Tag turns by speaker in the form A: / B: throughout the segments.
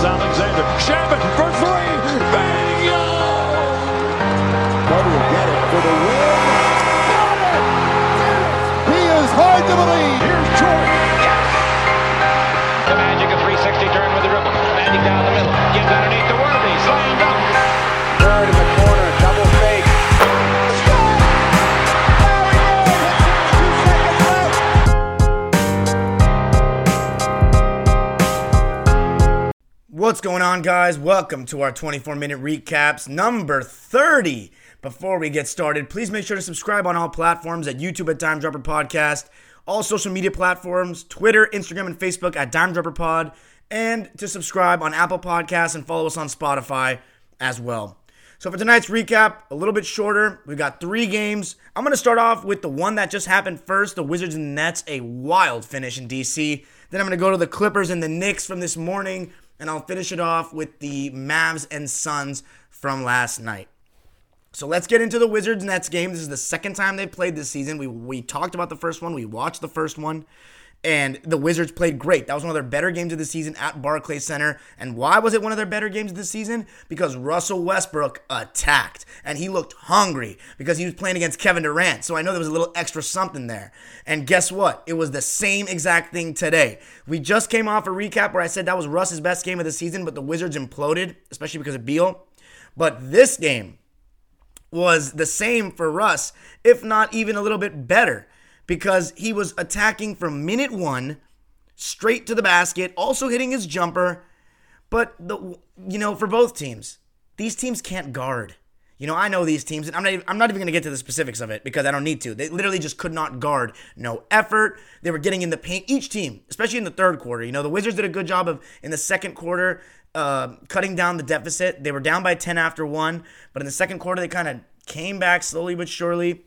A: is
B: What's going on, guys? Welcome to our 24 minute recaps, number 30. Before we get started, please make sure to subscribe on all platforms at YouTube at Dime Dropper Podcast, all social media platforms Twitter, Instagram, and Facebook at Dime Dropper Pod, and to subscribe on Apple Podcasts and follow us on Spotify as well. So, for tonight's recap, a little bit shorter. We've got three games. I'm going to start off with the one that just happened first the Wizards and Nets, a wild finish in DC. Then I'm going to go to the Clippers and the Knicks from this morning and I'll finish it off with the Mavs and Suns from last night. So let's get into the Wizards Nets game. This is the second time they've played this season. We we talked about the first one, we watched the first one, and the Wizards played great. That was one of their better games of the season at Barclays Center. And why was it one of their better games of the season? Because Russell Westbrook attacked and he looked hungry because he was playing against Kevin Durant. So I know there was a little extra something there. And guess what? It was the same exact thing today. We just came off a recap where I said that was Russ's best game of the season, but the Wizards imploded, especially because of Beal. But this game was the same for Russ, if not even a little bit better because he was attacking from minute one straight to the basket, also hitting his jumper. But the you know for both teams, these teams can't guard. You know, I know these teams, and I'm not, even, I'm not even going to get to the specifics of it because I don't need to. They literally just could not guard. No effort. They were getting in the paint. Each team, especially in the third quarter. You know, the Wizards did a good job of, in the second quarter, uh, cutting down the deficit. They were down by 10 after one, but in the second quarter, they kind of came back slowly but surely.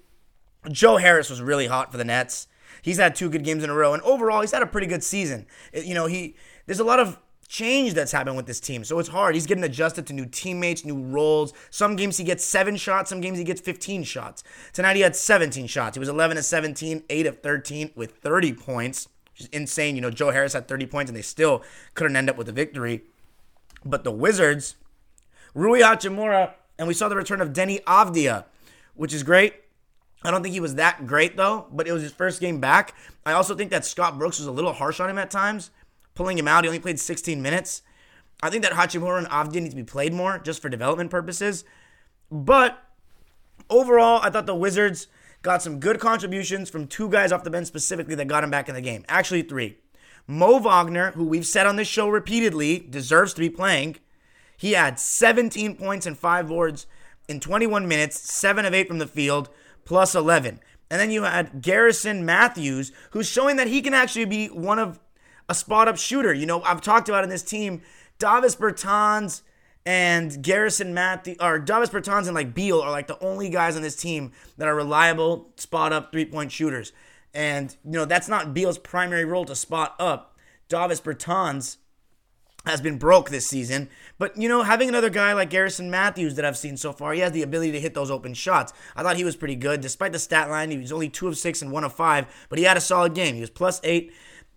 B: Joe Harris was really hot for the Nets. He's had two good games in a row, and overall, he's had a pretty good season. You know, he there's a lot of change that's happened with this team, so it's hard. He's getting adjusted to new teammates, new roles. Some games he gets seven shots, some games he gets 15 shots. Tonight he had 17 shots. He was 11 of 17, 8 of 13 with 30 points, which is insane. You know, Joe Harris had 30 points, and they still couldn't end up with a victory. But the Wizards, Rui Hachimura, and we saw the return of Deni Avdija, which is great. I don't think he was that great though, but it was his first game back. I also think that Scott Brooks was a little harsh on him at times, pulling him out. He only played 16 minutes. I think that Hachimura and Avdija need to be played more just for development purposes. But overall, I thought the Wizards got some good contributions from two guys off the bench specifically that got him back in the game. Actually, three. Mo Wagner, who we've said on this show repeatedly deserves to be playing, he had 17 points and five boards in 21 minutes, 7 of 8 from the field plus 11. And then you had Garrison Matthews, who's showing that he can actually be one of a spot up shooter. You know, I've talked about in this team, Davis Bertans and Garrison Matthews, or Davis Bertans and like Beal are like the only guys on this team that are reliable spot up three point shooters. And, you know, that's not Beal's primary role to spot up. Davis Bertans has been broke this season. But, you know, having another guy like Garrison Matthews that I've seen so far, he has the ability to hit those open shots. I thought he was pretty good. Despite the stat line, he was only 2 of 6 and 1 of 5, but he had a solid game. He was plus 8.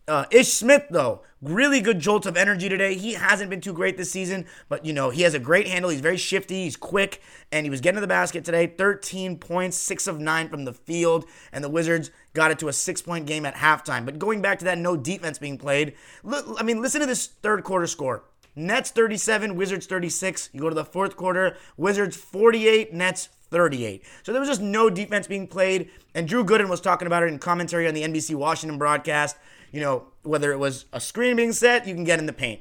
B: Uh, Ish Smith, though, really good jolt of energy today. He hasn't been too great this season, but you know, he has a great handle. He's very shifty, he's quick, and he was getting to the basket today. 13 points, 6 of 9 from the field, and the Wizards got it to a six point game at halftime. But going back to that no defense being played, I mean, listen to this third quarter score. Nets 37, Wizards 36. You go to the fourth quarter, Wizards 48, Nets 38. So there was just no defense being played. And Drew Gooden was talking about it in commentary on the NBC Washington broadcast you know, whether it was a screen being set, you can get in the paint.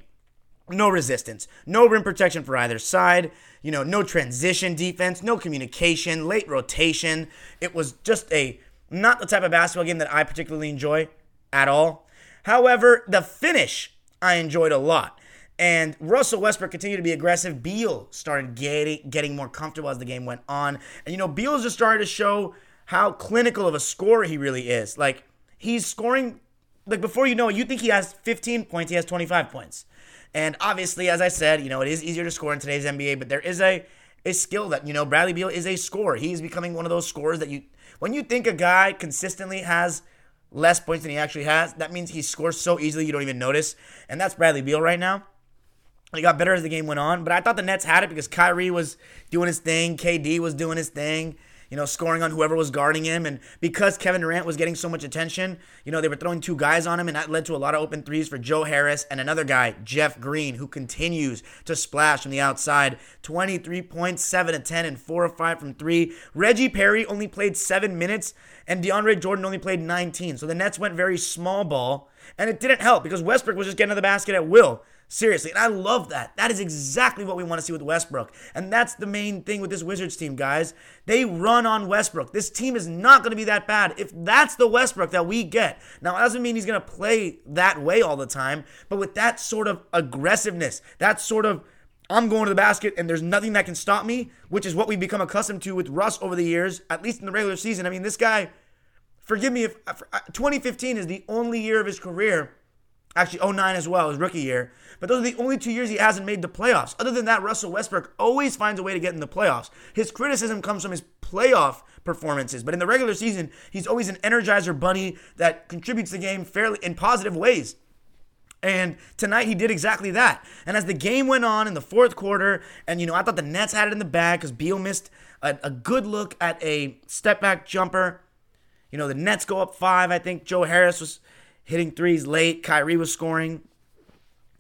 B: No resistance, no rim protection for either side, you know, no transition defense, no communication, late rotation. It was just a not the type of basketball game that I particularly enjoy at all. However, the finish I enjoyed a lot. And Russell Westbrook continued to be aggressive. Beal started getting getting more comfortable as the game went on. And you know, Beal just started to show how clinical of a scorer he really is. Like he's scoring like before you know it, you think he has 15 points, he has 25 points. And obviously, as I said, you know, it is easier to score in today's NBA, but there is a a skill that, you know, Bradley Beal is a scorer. He's becoming one of those scorers that you when you think a guy consistently has less points than he actually has, that means he scores so easily you don't even notice. And that's Bradley Beal right now. He got better as the game went on, but I thought the Nets had it because Kyrie was doing his thing, KD was doing his thing, you know, scoring on whoever was guarding him. And because Kevin Durant was getting so much attention, you know, they were throwing two guys on him, and that led to a lot of open threes for Joe Harris and another guy, Jeff Green, who continues to splash from the outside. 23 points, 7 to 10, and 4 of 5 from 3. Reggie Perry only played 7 minutes, and DeAndre Jordan only played 19. So the Nets went very small ball, and it didn't help because Westbrook was just getting to the basket at will. Seriously, and I love that. That is exactly what we want to see with Westbrook. And that's the main thing with this Wizards team, guys. They run on Westbrook. This team is not going to be that bad if that's the Westbrook that we get. Now, it doesn't mean he's going to play that way all the time, but with that sort of aggressiveness, that sort of I'm going to the basket and there's nothing that can stop me, which is what we've become accustomed to with Russ over the years, at least in the regular season. I mean, this guy, forgive me if uh, 2015 is the only year of his career Actually, 09 as well, his rookie year. But those are the only two years he hasn't made the playoffs. Other than that, Russell Westbrook always finds a way to get in the playoffs. His criticism comes from his playoff performances. But in the regular season, he's always an energizer bunny that contributes the game fairly in positive ways. And tonight he did exactly that. And as the game went on in the fourth quarter, and you know, I thought the Nets had it in the bag because Beal missed a, a good look at a step back jumper. You know, the Nets go up five. I think Joe Harris was hitting threes late. Kyrie was scoring.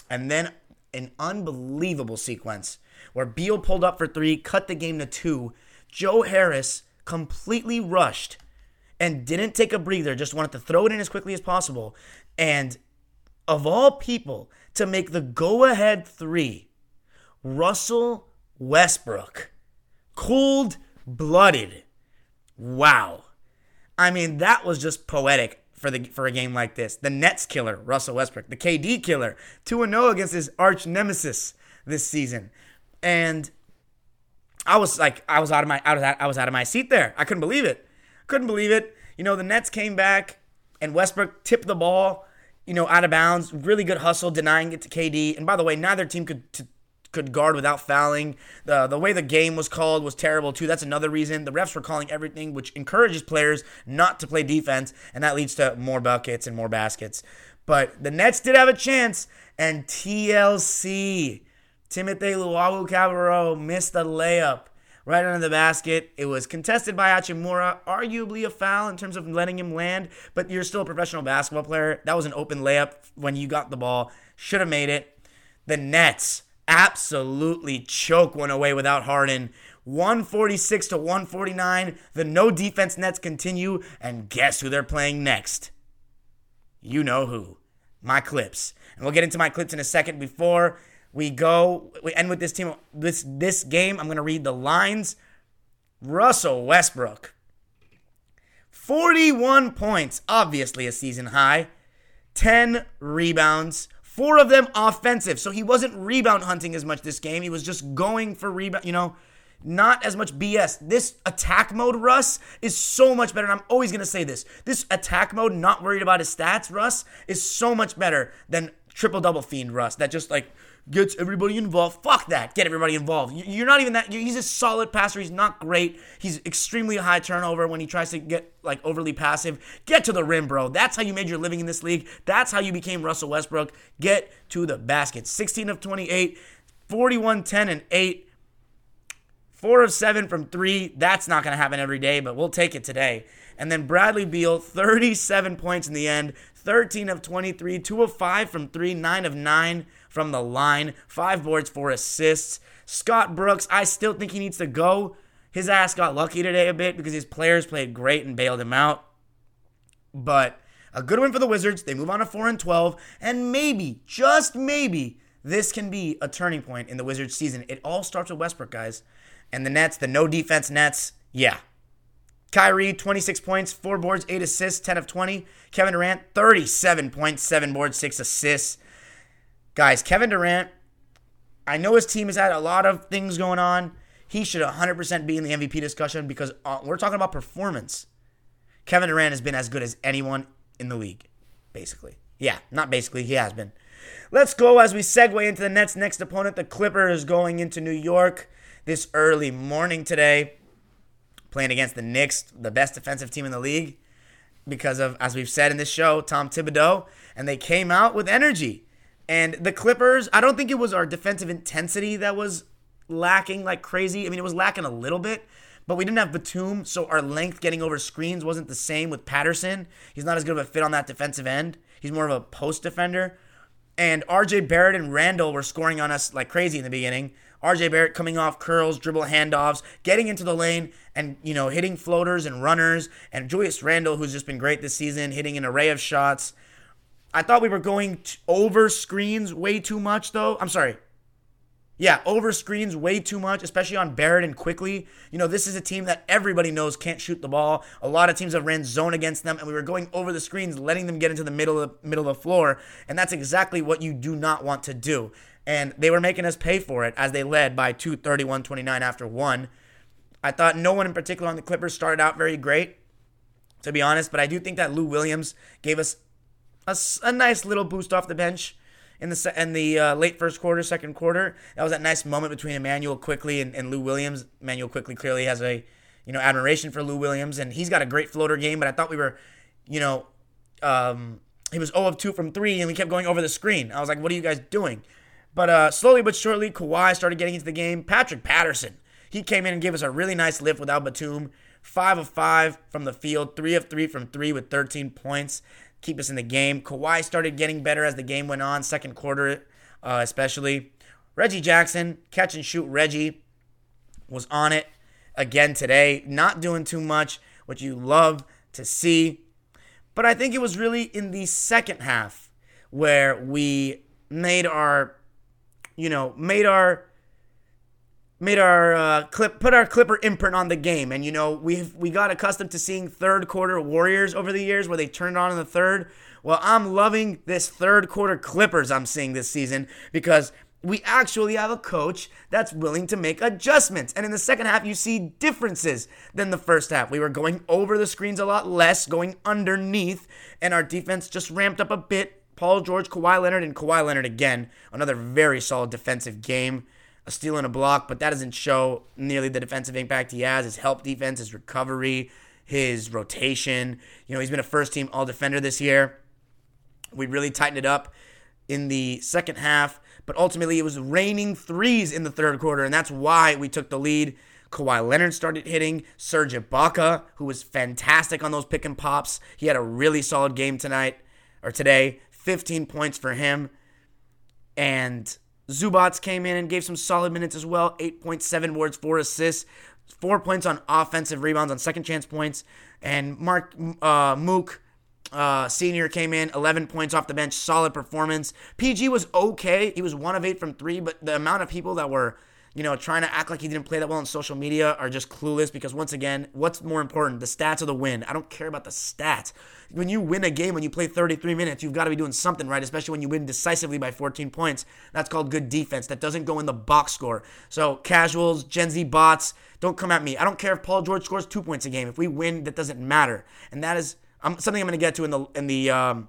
B: And then an unbelievable sequence where Beal pulled up for three, cut the game to two. Joe Harris completely rushed and didn't take a breather, just wanted to throw it in as quickly as possible. And of all people to make the go ahead three, Russell Westbrook, cold blooded. Wow. I mean, that was just poetic for the for a game like this. The Nets killer, Russell Westbrook, the KD killer, 2 0 against his arch nemesis this season. And I was like, I was out of my out of that, I was out of my seat there. I couldn't believe it. Couldn't believe it. You know, the Nets came back and Westbrook tipped the ball, you know, out of bounds. Really good hustle, denying it to KD. And by the way, neither team could t- could guard without fouling. The the way the game was called was terrible too. That's another reason. The refs were calling everything, which encourages players not to play defense, and that leads to more buckets and more baskets. But the Nets did have a chance, and TLC, Timothy Luwawu-Cabarrot missed a layup right under the basket. It was contested by Hachimura, arguably a foul in terms of letting him land, but you're still a professional basketball player. That was an open layup when you got the ball. Should have made it. The Nets absolutely choke one away without Harden. 146 to 149. The no defense Nets continue, and guess who they're playing next? You know who. My clips. And we'll get into my clips in a second. Before we go, we end with this team. This this game, I'm gonna read the lines. Russell Westbrook. 41 points, obviously a season high. 10 rebounds, Four of them offensive. So he wasn't rebound hunting as much this game. He was just going for rebound, you know, not as much BS. This attack mode Russ is so much better. And I'm always going to say this. This attack mode, not worried about his stats, Russ, is so much better than triple double fiend Russ. That just like gets everybody involved. Fuck that. Get everybody involved. You're not even that. He's a solid passer. He's not great. He's extremely high turnover when he tries to get like overly passive. Get to the rim, bro. That's how you made your living in this league. That's how you became Russell Westbrook. Get to the basket. 16 of 28, 41, 10, and 8. Four of seven from three. That's not going to happen every day, but we'll take it today. And then Bradley Beal, 37 points in the end, 13 of 23, 2 of 5 from 3, 9 of 9 from the line, five boards, four assists. Scott Brooks, I still think he needs to go. His ass got lucky today a bit because his players played great and bailed him out. But a good win for the Wizards. They move on to 4 and 12, and maybe, just maybe, this can be a turning point in the Wizards season. It all starts with Westbrook, guys. And the Nets, the no defense Nets, yeah. Kyrie, 26 points, 4 boards, 8 assists, 10 of 20. Kevin Durant, 37 points, 7 boards, 6 assists. Guys, Kevin Durant, I know his team has had a lot of things going on. He should 100% be in the MVP discussion because uh, we're talking about performance. Kevin Durant has been as good as anyone in the league, basically. Yeah, not basically, he has been. Let's go as we segue into the Nets' next opponent. The Clippers going into New York this early morning today, playing against the Knicks, the best defensive team in the league, because of, as we've said in this show, Tom Thibodeau. And they came out with energy. And the Clippers, I don't think it was our defensive intensity that was lacking like crazy. I mean, it was lacking a little bit, but we didn't have Batum, so our length getting over screens wasn't the same with Patterson. He's not as good of a fit on that defensive end. He's more of a post defender. And RJ Barrett and Randle were scoring on us like crazy in the beginning. RJ Barrett coming off curls, dribble handoffs, getting into the lane and, you know, hitting floaters and runners. And Julius Randle, who's just been great this season, hitting an array of shots. I thought we were going over screens way too much, though. I'm sorry. Yeah, over screens way too much, especially on Barrett and Quickley. You know, this is a team that everybody knows can't shoot the ball. A lot of teams have ran zone against them, and we were going over the screens, letting them get into the middle of the, middle of the floor, and that's exactly what you do not want to do. And they were making us pay for it as they led by 2 31 29 after one. I thought no one in particular on the Clippers started out very great, to be honest, but I do think that Lou Williams gave us a, a nice little boost off the bench in the in the uh, late first quarter, second quarter. That was that nice moment between Immanuel Quickley and, and Lou Williams. Immanuel Quickley clearly has a you know admiration for Lou Williams, and he's got a great floater game. But I thought we were, you know, um, he was 0 of 2 from three, and we kept going over the screen. I was like, what are you guys doing? But uh, slowly but surely, Kawhi started getting into the game. Patrick Patterson, he came in and gave us a really nice lift without Batum. Five of five from the field, three of three from three with 13 points keep us in the game. Kawhi started getting better as the game went on, second quarter uh, especially. Reggie Jackson, catch and shoot Reggie, was on it again today. Not doing too much, which you love to see. But I think it was really in the second half where we made our, you know, made our made our uh, clip put our clipper imprint on the game and you know we've we got accustomed to seeing third quarter warriors over the years where they turned on in the third well i'm loving this third quarter clippers i'm seeing this season because we actually have a coach that's willing to make adjustments. And in the second half, you see differences than the first half. We were going over the screens a lot less, going underneath, and our defense just ramped up a bit. Paul George, Kawhi Leonard, and Kawhi Leonard again. Another very solid defensive game a steal and a block, but that doesn't show nearly the defensive impact he has. His help defense, his recovery, his rotation. You know, he's been a first team all defender this year. We really tightened it up in the second half, but ultimately it was raining threes in the third quarter, and that's why we took the lead. Kawhi Leonard started hitting. Serge Ibaka, who was fantastic on those pick and pops, he had a really solid game tonight or today. 15 points for him. And Zubac came in and gave some solid minutes as well. 8.7 boards, 4 assists, 4 points on offensive rebounds on second chance points. And Mark uh, Mook, uh, senior, came in, 11 points off the bench. Solid performance. PG was okay. He was 1 of 8 from 3, but the amount of people that were you know, trying to act like he didn't play that well on social media are just clueless because once again, what's more important, the stats or the win? I don't care about the stats. When you win a game, when you play 33 minutes, you've got to be doing something right, especially when you win decisively by 14 points. That's called good defense. That doesn't go in the box score. So casuals, Gen Z bots, don't come at me. I don't care if Paul George scores two points a game. If we win, that doesn't matter. And that is um, something I'm going to get to in the in the um,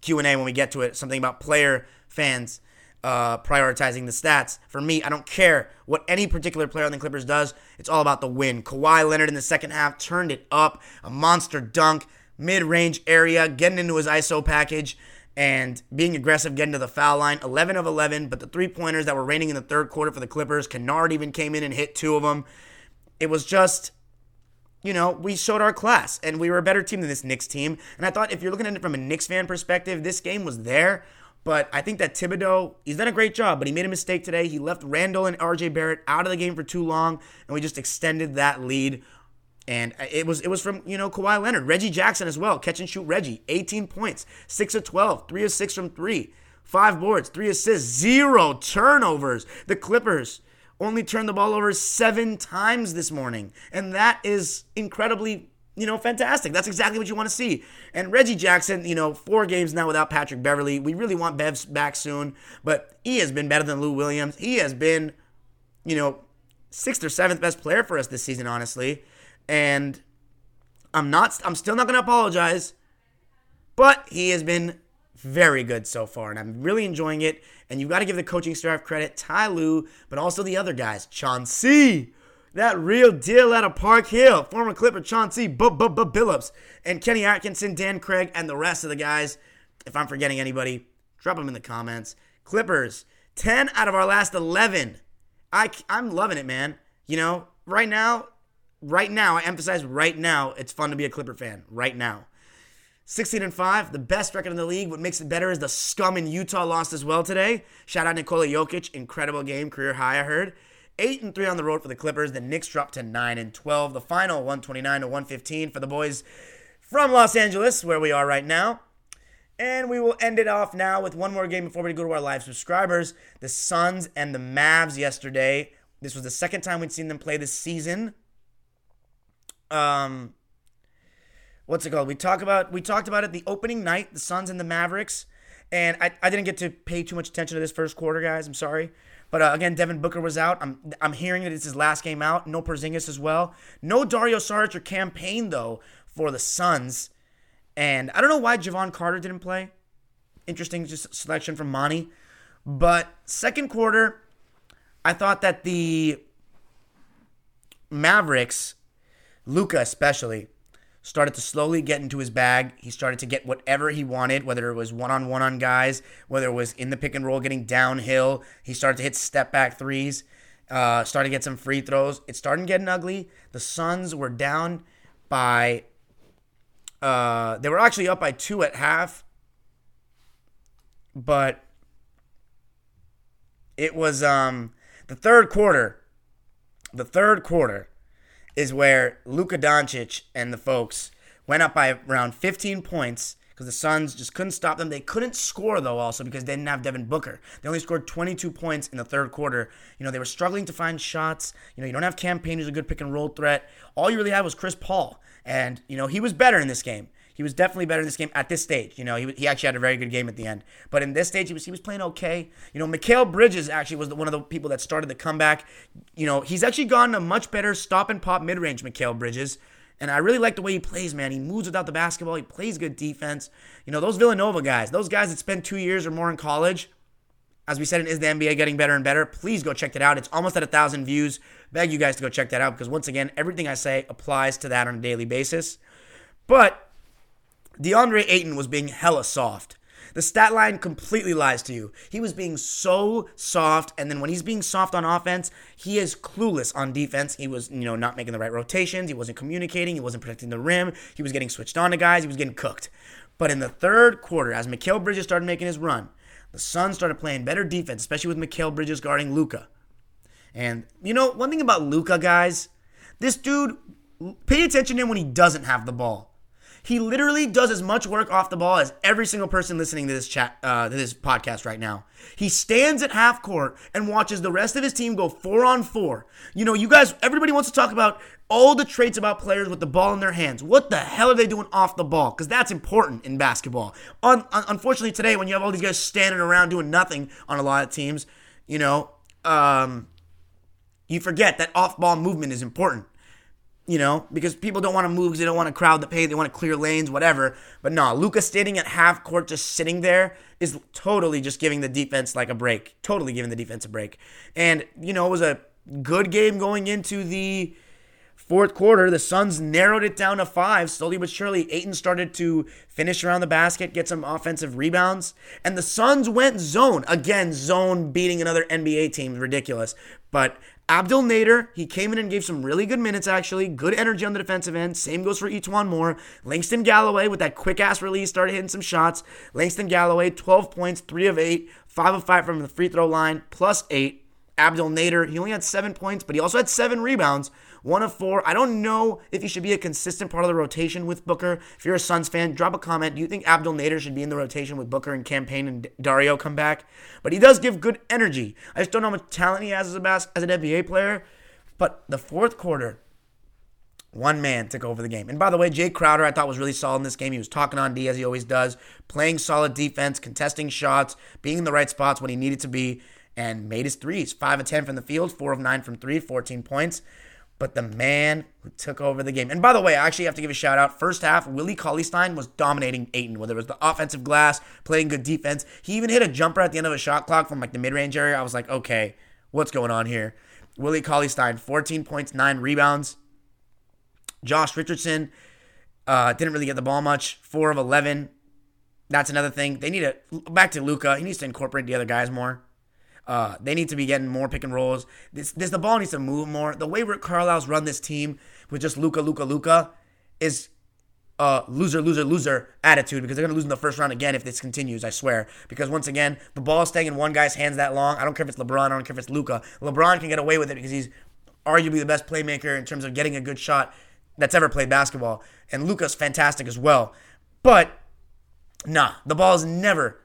B: Q and A when we get to it. Something about player fans uh, prioritizing the stats. For me, I don't care what any particular player on the Clippers does. It's all about the win. Kawhi Leonard in the second half turned it up, a monster dunk, mid range area, getting into his ISO package and being aggressive, getting to the foul line. 11 of 11, but the three pointers that were raining in the third quarter for the Clippers, Kennard even came in and hit two of them. It was just. You know, we showed our class and we were a better team than this Knicks team. And I thought if you're looking at it from a Knicks fan perspective, this game was there but I think that Thibodeau, he's done a great job, but he made a mistake today. He left Randle and RJ Barrett out of the game for too long, and we just extended that lead. And it was it was from, you know, Kawhi Leonard, Reggie Jackson as well. Catch and shoot Reggie, 18 points, 6 of 12, 3 of 6 from 3, 5 boards, 3 assists, 0 turnovers. The Clippers only turned the ball over 7 times this morning. And that is incredibly you know, fantastic. That's exactly what you want to see. And Reggie Jackson, you know, four games now without Patrick Beverley. We really want Bev's back soon, but he has been better than Lou Williams. He has been, you know, sixth or seventh best player for us this season, honestly. And I'm not, I'm still not going to apologize, but he has been very good so far, and I'm really enjoying it. And you've got to give the coaching staff credit, Ty Lue, but also the other guys, Chauncey that real deal out of Park Hill, former Clipper Chauncey Billups, and Kenny Atkinson, Dan Craig, and the rest of the guys. If I'm forgetting anybody, Drop them in the comments. Clippers, 10 out of our last 11. I, I'm loving it, man. You know, right now, right now, I emphasize right now, it's fun to be a Clipper fan. Right now. 16 and 5, the best record in the league. What makes it better is the scum in Utah lost as well today. Shout out Nikola Jokic, incredible game, career high, I heard. 8 and 3 on the road for the Clippers. The Knicks dropped to 9 and 12. The final 129 to 115 for the boys from Los Angeles, where we are right now. And we will end it off now with one more game before we go to our live subscribers. The Suns and the Mavs yesterday. This was the second time we'd seen them play this season. Um, what's it called? We talk about we talked about it the opening night, the Suns and the Mavericks, and I, I didn't get to pay too much attention to this first quarter, guys. I'm sorry, but uh, again, Devin Booker was out. I'm I'm hearing that it's his last game out. No Porzingis as well. No Dario Saric or Cam Payne though for the Suns, and I don't know why Jevon Carter didn't play. Interesting just selection from Monty, but second quarter, I thought that the Mavericks, Luka especially started to slowly get into his bag. He started to get whatever he wanted, whether it was one on one on guys, whether it was in the pick and roll getting downhill. He started to hit step back threes, uh, started to get some free throws. It started getting ugly. The Suns were down by, uh, they were actually up by two at half, but it was um, the third quarter. The third quarter is where Luka Doncic and the folks went up by around 15 points because the Suns just couldn't stop them. They couldn't score though, also because they didn't have Devin Booker. They only scored 22 points in the third quarter. You know they were struggling to find shots. You know you don't have Cam Payne who's a good pick and roll threat. All you really had was Chris Paul, and you know he was better in this game. He was definitely better in this game at this stage. You know, he, he actually had a very good game at the end. But in this stage, he was he was playing okay. You know, Mikal Bridges actually was the, one of the people that started the comeback. You know, he's actually gotten a much better stop and pop mid range, Mikal Bridges. And I really like the way he plays, man. He moves without the basketball. He plays good defense. You know, those Villanova guys, those guys that spend two years or more in college, as we said, it is the NBA getting better and better. Please go check that out. It's almost at a thousand views. Beg you guys to go check that out because once again, everything I say applies to that on a daily basis. But DeAndre Ayton was being hella soft. The stat line completely lies to you. He was being so soft, and then when he's being soft on offense, he is clueless on defense. He was, you know, not making the right rotations. He wasn't communicating. He wasn't protecting the rim. He was getting switched on to guys. He was getting cooked. But in the third quarter, as Mikal Bridges started making his run, the Suns started playing better defense, especially with Mikal Bridges guarding Luka. And you know, one thing about Luka, guys, this dude, pay attention to him when he doesn't have the ball. He literally does as much work off the ball as every single person listening to this chat, uh, to this podcast right now. He stands at half court and watches the rest of his team go four on four. You know, you guys, everybody wants to talk about all the traits about players with the ball in their hands. What the hell are they doing off the ball? Because that's important in basketball. Un- un- unfortunately, today when you have all these guys standing around doing nothing on a lot of teams, you know, um, you forget that off-ball movement is important you know, because people don't want to move because they don't want to crowd the paint, they want to clear lanes, whatever. But no, Luka standing at half court, just sitting there, is totally just giving the defense like a break. Totally giving the defense a break. And, you know, it was a good game going into the fourth quarter. The Suns narrowed it down to five. Slowly but surely, Ayton started to finish around the basket, get some offensive rebounds. And the Suns went zone. Again, zone beating another NBA team. Ridiculous. But Abdel Nader, he came in and gave some really good minutes, actually. Good energy on the defensive end. Same goes for E'Twaun Moore. Langston Galloway, with that quick ass release, started hitting some shots. Langston Galloway, 12 points, 3 of 8, 5 of 5 from the free throw line, plus 8. Abdel Nader, he only had 7 points, but he also had 7 rebounds one of four. I don't know if he should be a consistent part of the rotation with Booker. If you're a Suns fan, drop a comment. Do you think Abdel Nader should be in the rotation with Booker and Cam Payne and Dario come back? But he does give good energy. I just don't know how much talent he has as a bas- as an NBA player. But the fourth quarter, one man took over the game. And by the way, Jay Crowder I thought was really solid in this game. He was talking on D as he always does, playing solid defense, contesting shots, being in the right spots when he needed to be, and made his threes. 5 of 10 from the field, 4 of 9 from 3, 14 points but the man who took over the game. And by the way, I actually have to give a shout out. First half, Willie Cauley Stein was dominating Ayton, whether it was the offensive glass, playing good defense. He even hit a jumper at the end of a shot clock from like the mid range area. I was like, okay, what's going on here? Willie Cauley Stein, 14 points, 9 rebounds. Josh Richardson uh, didn't really get the ball much, 4 of 11. That's another thing. They need to back to Luka. He needs to incorporate the other guys more. Uh, they need to be getting more pick and rolls. This, this the ball needs to move more. The way Rick Carlisle's run this team with just Luka, Luka, Luka is uh, loser, loser, loser attitude because they're gonna lose in the first round again if this continues. I swear. Because once again, the ball is staying in one guy's hands that long. I don't care if it's LeBron. I don't care if it's Luka. LeBron can get away with it because he's arguably the best playmaker in terms of getting a good shot that's ever played basketball, and Luka's fantastic as well. But nah, the ball is never,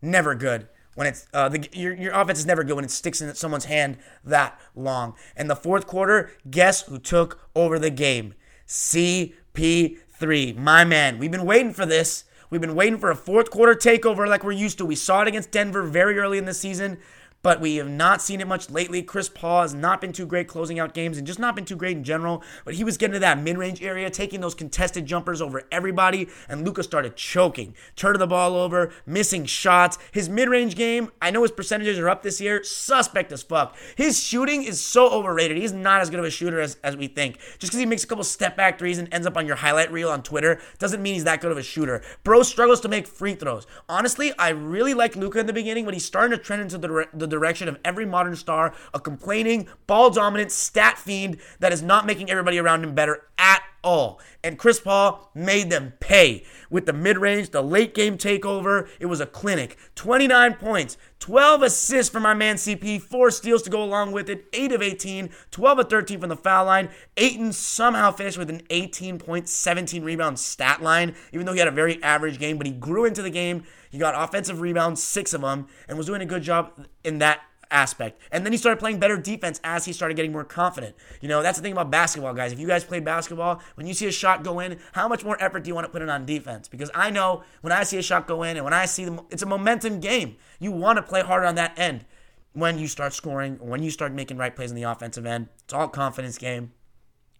B: never good when it's uh, the, your your offense is never good when it sticks in someone's hand that long. And the fourth quarter, guess who took over the game? CP3, my man. We've been waiting for this. We've been waiting for a fourth quarter takeover like we're used to. We saw it against Denver very early in the season but we have not seen it much lately. Chris Paul has not been too great closing out games and just not been too great in general, but he was getting to that mid range area, taking those contested jumpers over everybody, and Luka started choking, turning the ball over, missing shots. His mid range game, I know his percentages are up this year, suspect as fuck. His shooting is so overrated. He's not as good of a shooter as, as we think. Just because he makes a couple step back threes and ends up on your highlight reel on Twitter doesn't mean he's that good of a shooter. Bro struggles to make free throws. Honestly, I really liked Luka in the beginning, but he's starting to trend into the, the direction of every modern star, a complaining, ball dominant stat fiend that is not making everybody around him better at all. And Chris Paul made them pay with the mid range, the late game takeover. It was a clinic. 29 points, 12 assists for my man CP, four steals to go along with it, 8 of 18, 12 of 13 from the foul line. Ayton somehow finished with an 18 point, 17 rebound stat line, even though he had a very average game, but he grew into the game. He got offensive rebounds, six of them, and was doing a good job in that aspect. And then he started playing better defense as he started getting more confident. You know, that's the thing about basketball, guys. If you guys play basketball, when you see a shot go in, how much more effort do you want to put in on defense? Because I know when I see a shot go in and when I see them, it's a momentum game. You want to play harder on that end when you start scoring, when you start making right plays in the offensive end. It's all confidence game.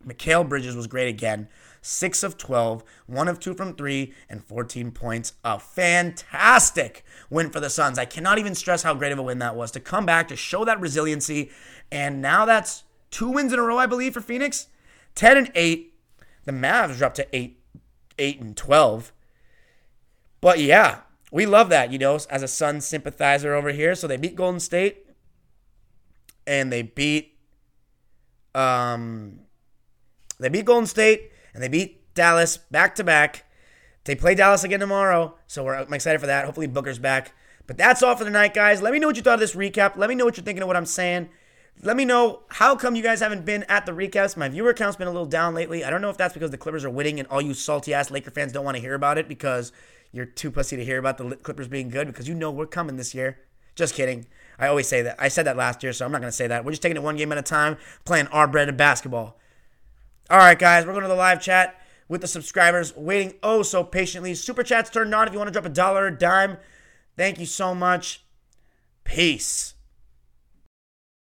B: Mikal Bridges was great again. 6 of 12, 1 of 2 from 3, and 14 points. A fantastic win for the Suns. I cannot even stress how great of a win that was to come back, to show that resiliency. And now that's two wins in a row, I believe, for Phoenix. 10 and 8. The Mavs dropped to 8, 8 and 12. But yeah, we love that, you know, as a Suns sympathizer over here. So they beat Golden State and they beat um they beat Golden State and they beat Dallas back to back. They play Dallas again tomorrow, so I'm excited for that. Hopefully Booker's back. But that's all for the night, guys. Let me know what you thought of this recap. Let me know what you're thinking of what I'm saying. Let me know how come you guys haven't been at the recaps. My viewer count's been a little down lately. I don't know if that's because the Clippers are winning and all you salty ass Laker fans don't want to hear about it because you're too pussy to hear about the Clippers being good because you know we're coming this year. Just kidding. I always say that. I said that last year, so I'm not going to say that. We're just taking it one game at a time, playing our bread of basketball. All right, guys, we're going to the live chat with the subscribers waiting oh so patiently. Super chats turned on if you want to drop a dollar or dime. Thank you so much. Peace.